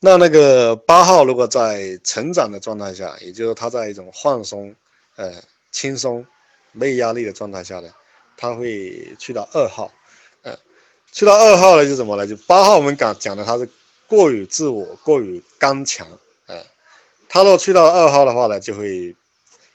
那那个八号如果在成长的状态下，也就是他在一种放松、呃轻松、没有压力的状态下呢，他会去到二号，呃，去到二号呢就怎么呢？就八号我们讲讲的他是过于自我、过于刚强，呃，他若去到二号的话呢，就会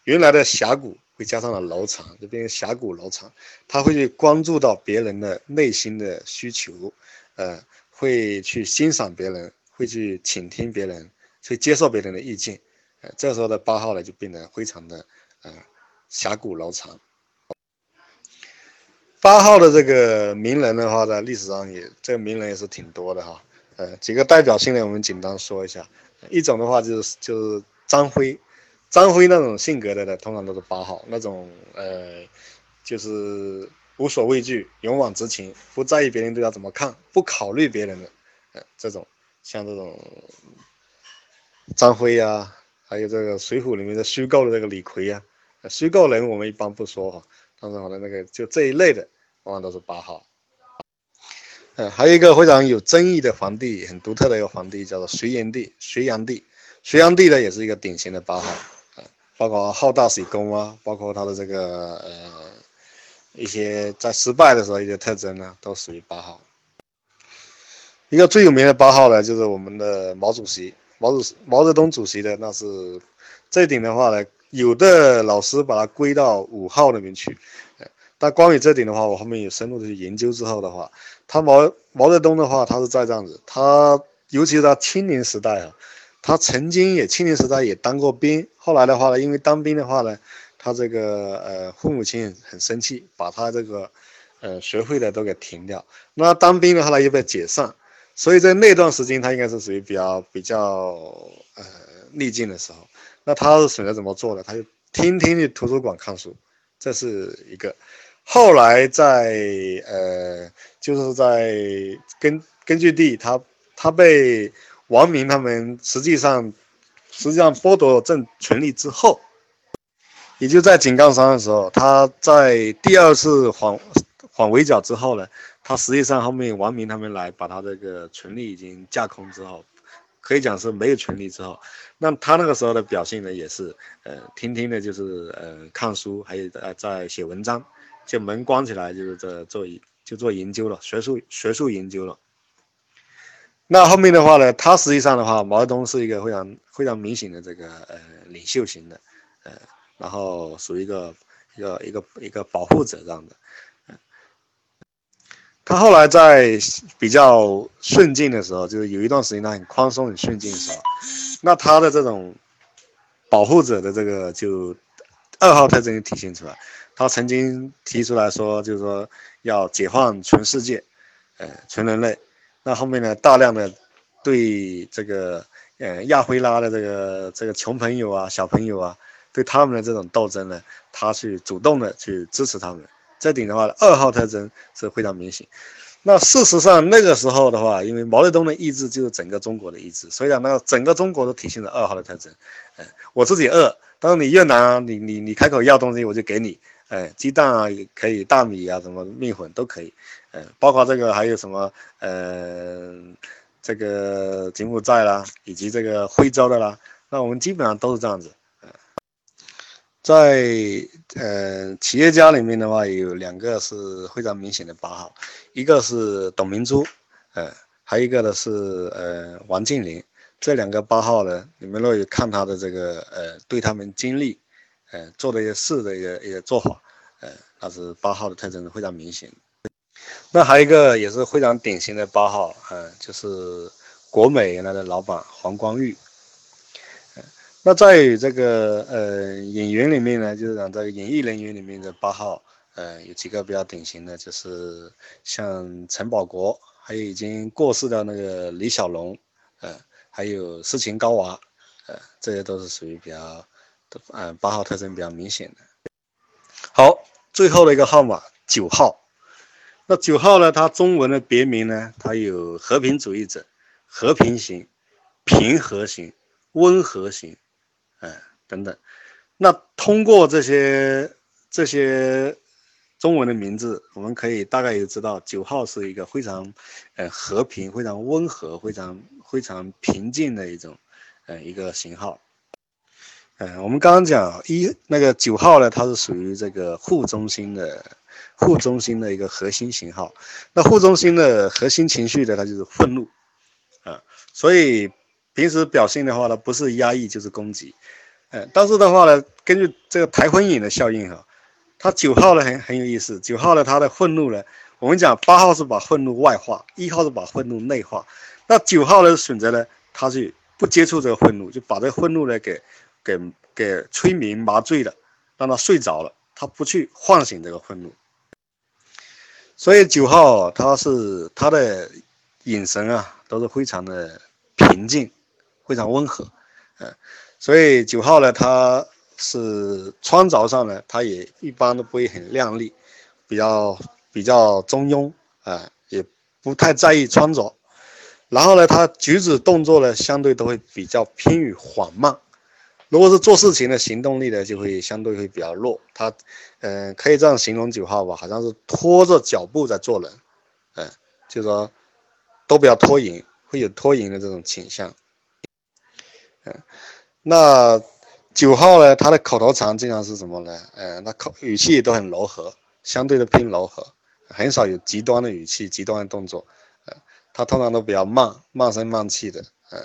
原来的峡谷会加上了楼层，就变成峡谷楼层，他会去关注到别人的内心的需求，呃，会去欣赏别人。会去倾听别人，去接受别人的意见，呃，这时候的八号呢就变得非常的呃侠骨柔肠。八号的这个名人的话，在历史上也这个名人也是挺多的哈，呃，几个代表性的我们简单说一下。一种的话就是就是张辉，张辉那种性格的呢，通常都是八号，那种呃就是无所畏惧、勇往直前、不在意别人对他怎么看、不考虑别人的，呃这种。像这种张飞呀，还有这个《水浒》里面的虚构的这个李逵呀，虚构人我们一般不说哈，但是好像那个就这一类的，往往都是八号。呃，还有一个非常有争议的皇帝，很独特的一个皇帝，叫做隋炀帝。隋炀帝，隋炀帝呢也是一个典型的八号，包括好大喜功啊，包括他的这个呃一些在失败的时候一些特征呢，都属于八号。一个最有名的八号呢，就是我们的毛主席，毛主席毛泽东主席的，那是这一点的话呢，有的老师把它归到五号那边去，但关于这点的话，我后面有深入的去研究之后的话，他毛毛泽东的话，他是在这样子，他尤其是他青年时代啊，他曾经也青年时代也当过兵，后来的话呢，因为当兵的话呢，他这个呃父母亲很生气，把他这个呃学会的都给停掉，那当兵的话呢又被解散。所以在那段时间，他应该是属于比较比较呃逆境的时候。那他是选择怎么做的？他就天天去图书馆看书，这是一个。后来在呃，就是在根根据地，他他被王明他们实际上实际上剥夺政权力之后，也就在井冈山的时候，他在第二次反反围剿之后呢。他实际上后面王明他们来把他这个权力已经架空之后，可以讲是没有权力之后，那他那个时候的表现呢，也是呃，天天的就是呃看书，还有呃在写文章，就门关起来就是这做就做研究了，学术学术研究了。那后面的话呢，他实际上的话，毛泽东是一个非常非常明显的这个呃领袖型的，呃，然后属于一个一个一个一个保护者这样的。他后来在比较顺境的时候，就是有一段时间他很宽松、很顺境的时候，那他的这种保护者的这个就二号特征也体现出来。他曾经提出来说，就是说要解放全世界，呃，全人类。那后面呢，大量的对这个呃亚非拉的这个这个穷朋友啊、小朋友啊，对他们的这种斗争呢，他去主动的去支持他们。这点的话，二号特征是非常明显。那事实上，那个时候的话，因为毛泽东的意志就是整个中国的意志，所以讲，那整个中国都体现了二号的特征。嗯，我自己饿，但是你越南，你你你开口要东西，我就给你。哎，鸡蛋啊，也可以，大米啊，什么面粉都可以。嗯，包括这个还有什么，呃，这个柬埔寨啦，以及这个徽州的啦，那我们基本上都是这样子。在呃企业家里面的话，有两个是非常明显的八号，一个是董明珠，呃，还有一个呢是呃王健林，这两个八号呢，你们若有看他的这个呃对他们经历，呃做的一些事的一个一个做法，呃，那是八号的特征是非常明显。那还有一个也是非常典型的八号，呃，就是国美原来的老板黄光裕。那在这个呃演员里面呢，就是讲这个演艺人员里面的八号，呃，有几个比较典型的，就是像陈宝国，还有已经过世的那个李小龙，呃，还有斯琴高娃，呃，这些都是属于比较，嗯，八号特征比较明显的。好，最后的一个号码九号，那九号呢，它中文的别名呢，它有和平主义者、和平型、平和型、温和型。等等，那通过这些这些中文的名字，我们可以大概也知道，九号是一个非常，呃，和平、非常温和、非常非常平静的一种，呃，一个型号。嗯，我们刚刚讲一那个九号呢，它是属于这个负中心的，负中心的一个核心型号。那负中心的核心情绪呢，它就是愤怒，啊，所以平时表现的话呢，不是压抑就是攻击，嗯，但是的话呢，根据这个台风眼的效应哈。他九号呢很很有意思，九号呢他的愤怒呢，我们讲八号是把愤怒外化，一号是把愤怒内化，那九号呢选择呢，他是不接触这个愤怒，就把这个愤怒呢给给给催眠麻醉了，让他睡着了，他不去唤醒这个愤怒，所以九号他是他的眼神啊都是非常的平静，非常温和，嗯，所以九号呢他。是穿着上呢，他也一般都不会很靓丽，比较比较中庸啊，也不太在意穿着。然后呢，他举止动作呢，相对都会比较偏于缓慢。如果是做事情的行动力呢，就会相对会比较弱。他，嗯，可以这样形容九号吧，好像是拖着脚步在做人，嗯，就说都比较拖延，会有拖延的这种倾向。嗯，那。九号呢，他的口头禅经常是什么呢？呃，那口语气都很柔和，相对的偏柔和，很少有极端的语气、极端的动作。呃，他通常都比较慢慢声慢气的。呃，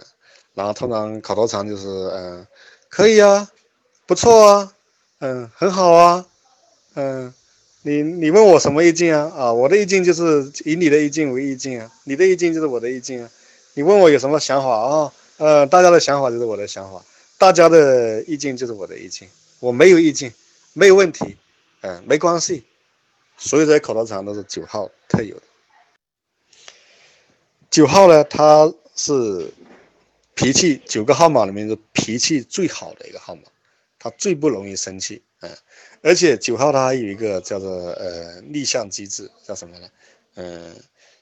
然后通常口头禅就是，嗯，可以啊，不错啊，嗯，很好啊，嗯，你你问我什么意见啊？啊，我的意见就是以你的意见为意见啊，你的意见就是我的意见啊。你问我有什么想法啊？呃，大家的想法就是我的想法。大家的意见就是我的意见，我没有意见，没有问题，嗯，没关系。所有这些口头禅都是九号特有的。九号呢，他是脾气九个号码里面是脾气最好的一个号码，他最不容易生气，嗯，而且九号他还有一个叫做呃逆向机制，叫什么呢？嗯，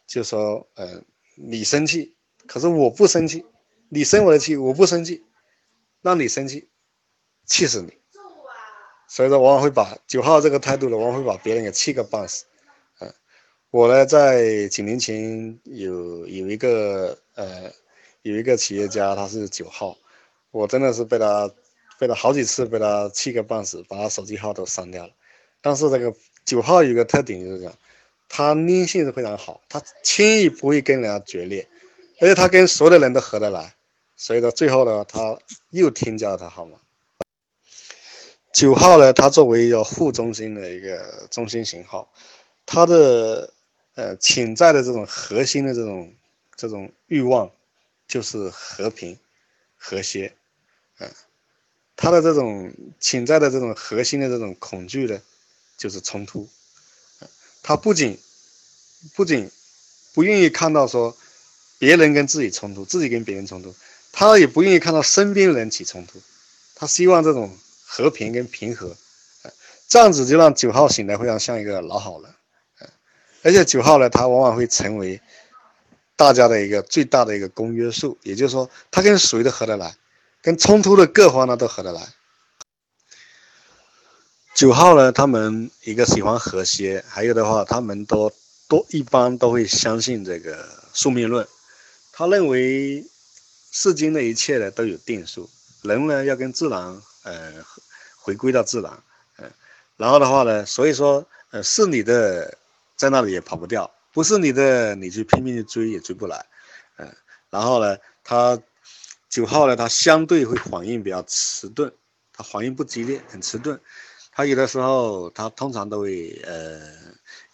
就说呃你生气，可是我不生气，你生我的气，我不生气。让你生气，气死你！所以说，往往会把九号这个态度呢，往往会把别人给气个半死。嗯，我呢，在几年前有有一个呃，有一个企业家，他是九号，我真的是被他被他好几次被他气个半死，把他手机号都删掉了。但是这个九号有个特点就是讲，他粘性是非常好，他轻易不会跟人家决裂，而且他跟所有的人都合得来。所以说最后呢，他又添加了他号码九号呢，它作为一个副中心的一个中心型号，它的呃潜在的这种核心的这种这种欲望就是和平和谐，嗯，它的这种潜在的这种核心的这种恐惧呢，就是冲突，他不仅不仅不愿意看到说别人跟自己冲突，自己跟别人冲突。他也不愿意看到身边人起冲突，他希望这种和平跟平和，这样子就让九号醒来非常像一个老好人，而且九号呢，他往往会成为大家的一个最大的一个公约数，也就是说，他跟谁都合得来，跟冲突的各方呢都合得来。九号呢，他们一个喜欢和谐，还有的话，他们都都一般都会相信这个宿命论，他认为。世间的一切呢都有定数，人呢要跟自然，呃，回归到自然，嗯，然后的话呢，所以说，呃，是你的，在那里也跑不掉，不是你的，你去拼命去追也追不来，嗯，然后呢，他九号呢，他相对会反应比较迟钝，他反应不激烈，很迟钝，他有的时候他通常都会，呃，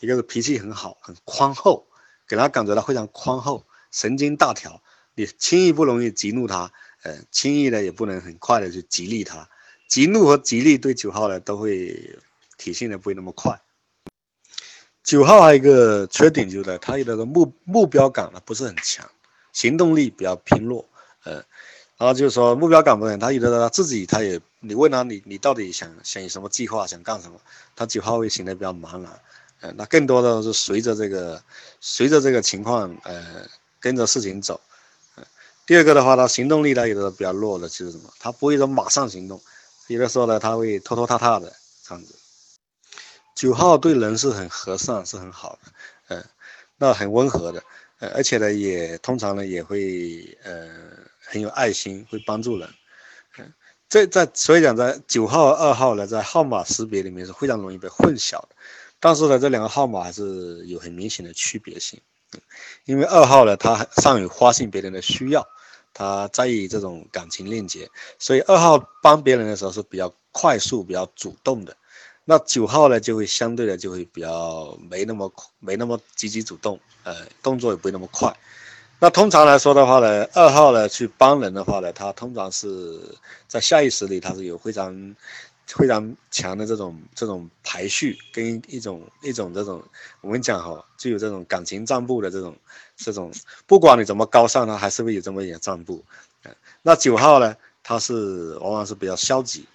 一个是脾气很好，很宽厚，给他感觉到非常宽厚，神经大条。你轻易不容易激怒他，呃，轻易的也不能很快的去激励他，激怒和激励对九号呢都会体现的不会那么快。九号还有一个缺点就是他有的目目标感呢不是很强，行动力比较偏弱，呃，然后就是说目标感不强，他有的他自己他也你问他你你到底想想有什么计划想干什么，他九号会显得比较茫然，呃，那更多的是随着这个随着这个情况，呃，跟着事情走。第二个的话，他行动力呢有的比较弱的，就是什么？他不会说马上行动，有的时候呢他会拖拖沓沓的这样子。九号对人是很和善，是很好的，嗯，那很温和的，呃，而且呢，也通常呢也会呃很有爱心，会帮助人，嗯，这在所以讲在九号二号呢，在号码识别里面是非常容易被混淆的，但是呢，这两个号码还是有很明显的区别性，因为二号呢，它尚有发现别人的需要。他在意这种感情链接，所以二号帮别人的时候是比较快速、比较主动的。那九号呢，就会相对的就会比较没那么没那么积极主动，呃，动作也不会那么快。那通常来说的话呢，二号呢去帮人的话呢，他通常是在下意识里他是有非常。非常强的这种这种排序跟一种一种这种，我们讲哈，具有这种感情账簿的这种这种，不管你怎么高尚，他还是会有这么一点账簿。那九号呢，他是往往是比较消极。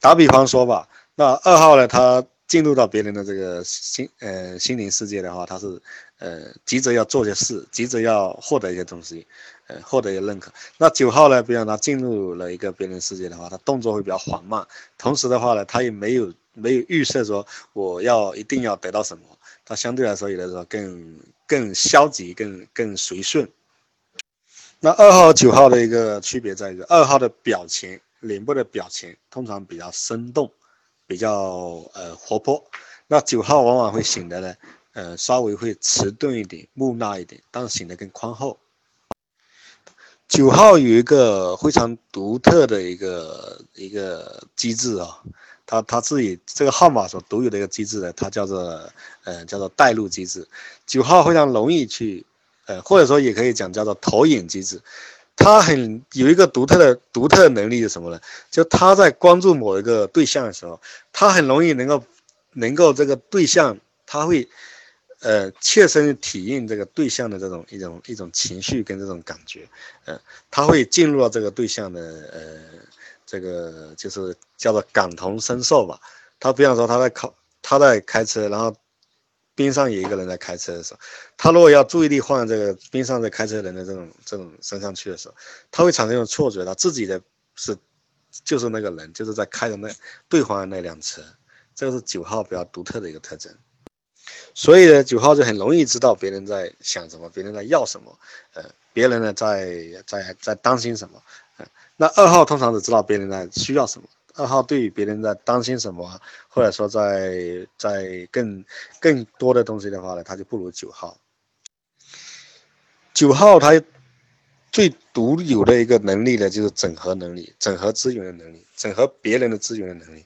打比方说吧，那二号呢，他进入到别人的这个心呃心灵世界的话，他是呃急着要做些事，急着要获得一些东西。呃，获得一个认可。那九号呢？比方他进入了一个别人世界的话，他动作会比较缓慢。同时的话呢，他也没有没有预设说我要一定要得到什么。他相对来说有的时候更更消极，更更随顺。那二号九号的一个区别在于，二号的表情，脸部的表情通常比较生动，比较呃活泼。那九号往往会显得呢，呃稍微会迟钝一点，木讷一点，但是显得更宽厚。九号有一个非常独特的一个一个机制啊，他他自己这个号码所独有的一个机制呢，它叫做呃叫做带入机制。九号非常容易去，呃或者说也可以讲叫做投影机制。他很有一个独特的独特能力是什么呢？就他在关注某一个对象的时候，他很容易能够能够这个对象他会。呃，切身体验这个对象的这种一种一种情绪跟这种感觉，呃，他会进入到这个对象的呃，这个就是叫做感同身受吧。他比方说他在考他在开车，然后边上有一个人在开车的时候，他如果要注意力放在这个边上在开车人的这种这种身上去的时候，他会产生一种错觉，他自己的是就是那个人，就是在开的那对方的那辆车，这个是九号比较独特的一个特征。所以呢，九号就很容易知道别人在想什么，别人在要什么，呃，别人呢在在在担心什么，呃，那二号通常只知道别人在需要什么。二号对于别人在担心什么，或者说在在更更多的东西的话呢，他就不如九号。九号他最独有的一个能力呢，就是整合能力，整合资源的能力，整合别人的资源的能力。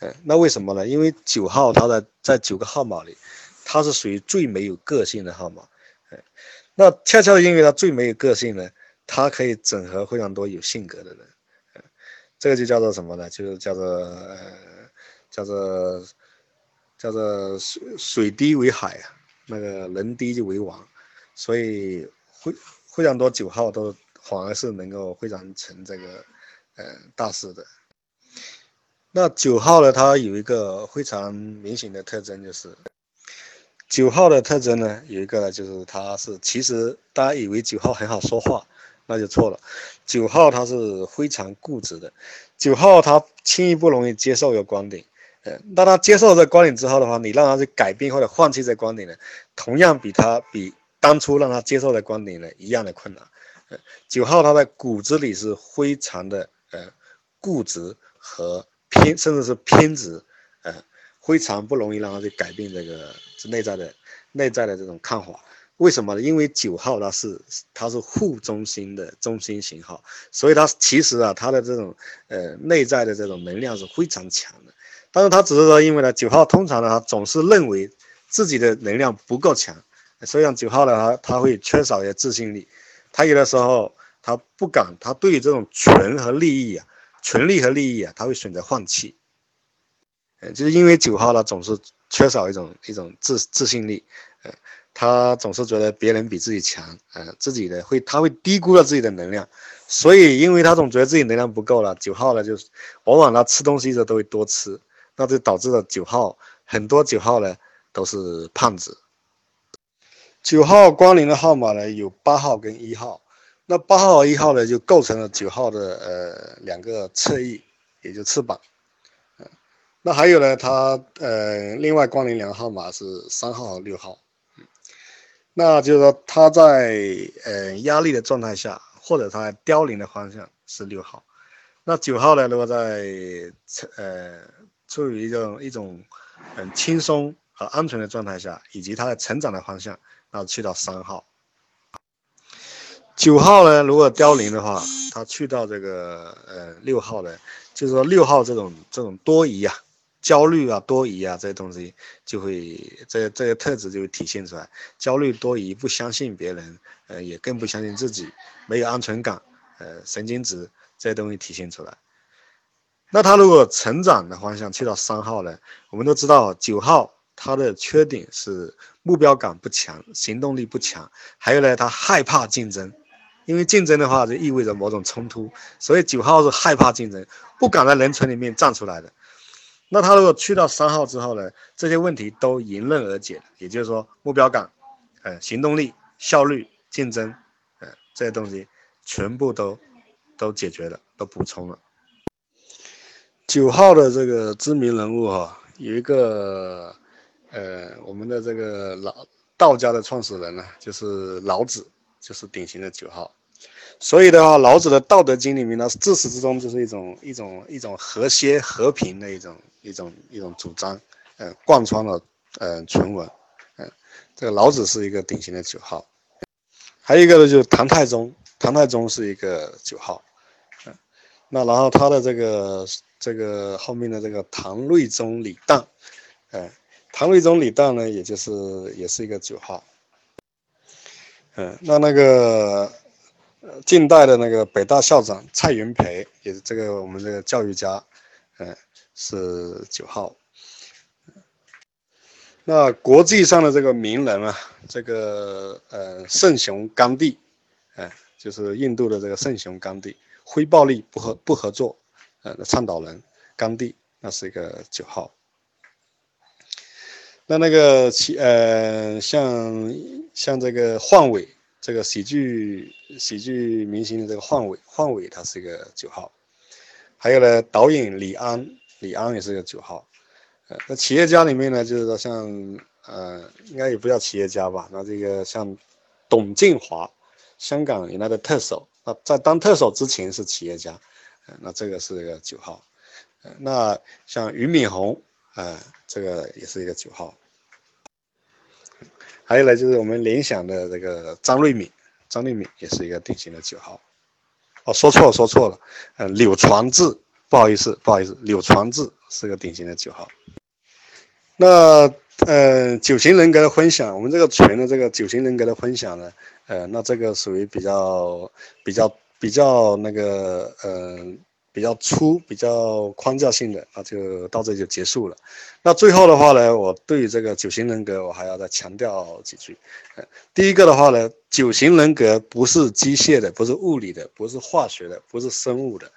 呃，那为什么呢？因为九号他的在九个号码里。它是属于最没有个性的号码，哎，那恰恰因为它最没有个性呢，它可以整合非常多有性格的人，这个就叫做什么呢？就是叫做呃，叫做叫做水水低为海啊，那个人低就为王，所以非非常多九号都反而是能够非常成这个呃大事的。那九号呢，它有一个非常明显的特征就是。九号的特征呢，有一个呢，就是他是其实大家以为九号很好说话，那就错了。九号他是非常固执的，九号他轻易不容易接受一个观点，呃，当他接受这观点之后的话，你让他去改变或者放弃这观点呢，同样比他比当初让他接受的观点呢一样的困难。呃，九号他在骨子里是非常的呃固执和偏，甚至是偏执，呃。非常不容易让他去改变这个内在的内在的这种看法，为什么呢？因为九号它是它是负中心的中心型号，所以它其实啊，它的这种呃内在的这种能量是非常强的。但是他只是说，因为呢，九号通常呢，他总是认为自己的能量不够强，所以让九号呢，他他会缺少一些自信力，他有的时候他不敢，他对于这种权和利益啊，权力和利益啊，他会选择放弃。就是因为九号呢总是缺少一种一种自自信力，呃，他总是觉得别人比自己强，呃，自己的会他会低估了自己的能量，所以因为他总觉得自己能量不够了，九号呢就往往他吃东西的时候都会多吃，那就导致了九号很多九号呢都是胖子。九号光临的号码呢有八号跟一号，那八号和一号呢就构成了九号的呃两个侧翼，也就翅膀。那还有呢，他呃，另外光临两个号码是三号和六号，那就是说他在呃压力的状态下，或者他凋零的方向是六号。那九号呢，如果在呃处于一种一种很轻松和安全的状态下，以及它的成长的方向，那去到三号。九号呢，如果凋零的话，它去到这个呃六号呢，就是说六号这种这种多疑啊。焦虑啊，多疑啊，这些东西就会这这些特质就会体现出来。焦虑、多疑、不相信别人，呃，也更不相信自己，没有安全感，呃，神经质这些东西体现出来。那他如果成长的方向去到三号呢？我们都知道九号他的缺点是目标感不强，行动力不强，还有呢，他害怕竞争，因为竞争的话就意味着某种冲突，所以九号是害怕竞争，不敢在人群里面站出来的。那他如果去到三号之后呢，这些问题都迎刃而解，也就是说目标感，呃，行动力、效率、竞争，呃，这些东西全部都都解决了，都补充了。九号的这个知名人物哈，有一个呃，我们的这个老道家的创始人呢，就是老子，就是典型的九号。所以的话，老子的《道德经》里面呢，自始至终就是一种一种一种和谐和平的一种一种一种主张，呃，贯穿了呃全文，嗯，这个老子是一个典型的九号，还有一个呢就是唐太宗，唐太宗是一个九号，嗯，那然后他的这个这个后面的这个唐睿宗李旦，嗯，唐睿宗李旦呢，也就是也是一个九号，嗯，那那个。呃，近代的那个北大校长蔡元培也是这个我们这个教育家，嗯，是九号。那国际上的这个名人啊，这个呃圣雄甘地，哎，就是印度的这个圣雄甘地，非暴力不合不合作，呃的倡导人甘地，那是一个九号。那那个其呃像像这个范伟。这个喜剧喜剧明星的这个范伟，范伟他是一个九号，还有呢，导演李安，李安也是一个九号，呃，那企业家里面呢，就是说像呃，应该也不叫企业家吧，那这个像董建华，香港原来的特首，那在当特首之前是企业家，呃，那这个是一个九号，呃，那像俞敏洪，呃，这个也是一个九号。还有呢，就是我们联想的这个张瑞敏，张瑞敏也是一个典型的九号。哦，说错了，说错了，呃，柳传志，不好意思，不好意思，柳传志是个典型的九号。那呃，九型人格的分享，我们这个群的这个九型人格的分享呢，呃，那这个属于比较比较比较那个呃。比较粗、比较框架性的，那就到这就结束了。那最后的话呢，我对这个九型人格，我还要再强调几句。呃，第一个的话呢，九型人格不是机械的，不是物理的，不是化学的，不是生物的，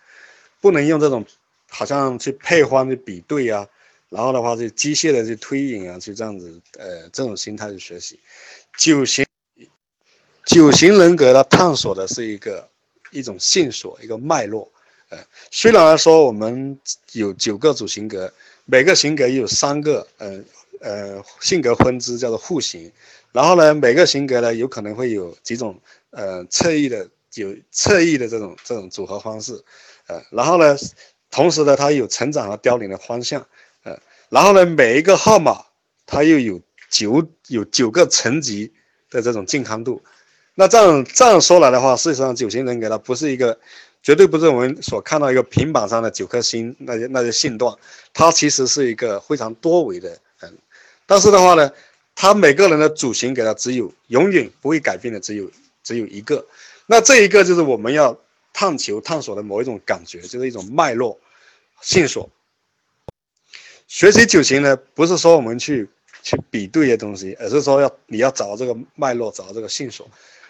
不能用这种好像去配方去比对啊，然后的话就机械的去推演啊，去这样子，呃，这种心态去学习。九型九型人格的探索的是一个一种线索，一个脉络。呃虽然说我们有九个主型格，每个型格有三个，呃呃性格分支叫做户型，然后呢，每个型格呢有可能会有几种呃侧翼的有侧翼的这种这种组合方式，呃，然后呢，同时呢，它有成长和凋零的方向，呃，然后呢，每一个号码它又有九有九个层级的这种健康度，那这样这样说来的话，事实上九型人格它不是一个。绝对不是我们所看到一个平板上的九颗星那些那些线段，它其实是一个非常多维的嗯，但是的话呢，他每个人的主型给他只有永远不会改变的只有只有一个，那这一个就是我们要探求探索的某一种感觉，就是一种脉络线索。学习九型呢，不是说我们去去比对一些东西，而是说要你要找到这个脉络，找到这个线索。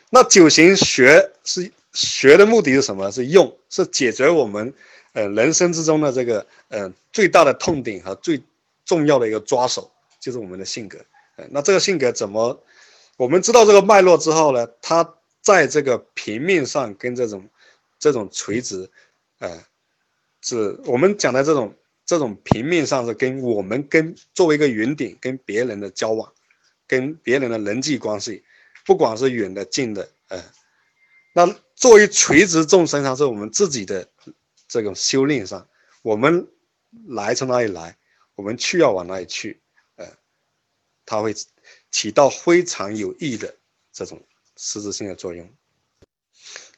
那九型学是。学的目的是什么？是用，是解决我们，呃，人生之中的这个，呃，最大的痛点和最重要的一个抓手，就是我们的性格。呃，那这个性格怎么？我们知道这个脉络之后呢，它在这个平面上跟这种，这种垂直，呃，是我们讲的这种这种平面上是跟我们跟作为一个云顶跟别人的交往，跟别人的人际关系，不管是远的近的，呃，那作为垂直众生上是我们自己的这种修炼上，我们来从哪里来，我们去要往哪里去，呃，它会起到非常有益的这种实质性的作用。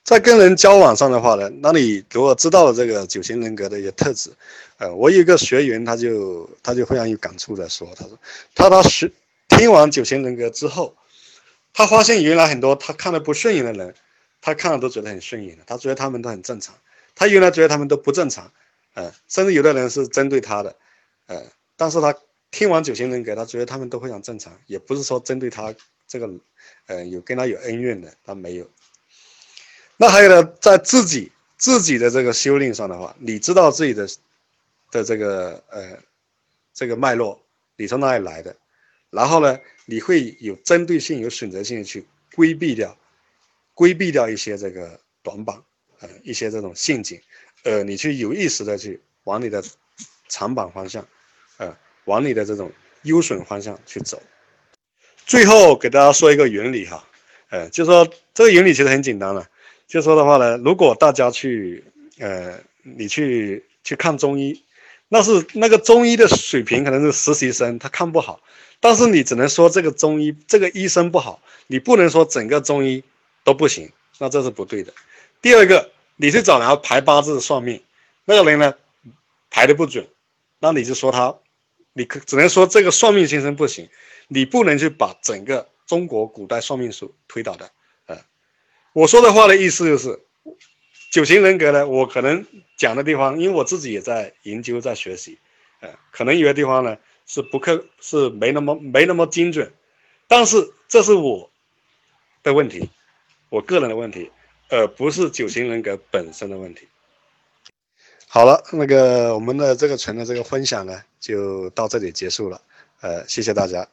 在跟人交往上的话呢，那你如果知道了这个九型人格的一些特质，呃，我有一个学员，他就他就非常有感触的说，他说他他学听完九型人格之后，他发现原来很多他看的不顺眼的人，他看了都觉得很顺眼的，他觉得他们都很正常，他原来觉得他们都不正常，呃，甚至有的人是针对他的，呃，但是他听完九型人格，他觉得他们都非常正常，也不是说针对他这个，呃，有跟他有恩怨的，他没有。那还有呢，在自己自己的这个修炼上的话，你知道自己的的这个呃这个脉络，你从哪里来的，然后呢，你会有针对性、有选择性去规避掉规避掉一些这个短板，呃，一些这种陷阱，呃，你去有意识的去往你的长板方向，呃，往你的这种优损方向去走。最后给大家说一个原理哈，呃，就说这个原理其实很简单了。就说的话呢，如果大家去，呃，你去去看中医，那是那个中医的水平可能是实习生，他看不好，但是你只能说这个中医这个医生不好，你不能说整个中医都不行，那这是不对的。第二个，你去找然后排八字算命，那个人呢排的不准，那你就说他，你可只能说这个算命先生不行，你不能去把整个中国古代算命术推倒的。我说的话的意思就是，九型人格呢，我可能讲的地方，因为我自己也在研究，在学习，呃，可能有些地方呢是不可是没那么没那么精准，但是这是我的问题，我个人的问题，而不是九型人格本身的问题。好了，那个我们的这个群的这个分享呢，就到这里结束了，呃，谢谢大家。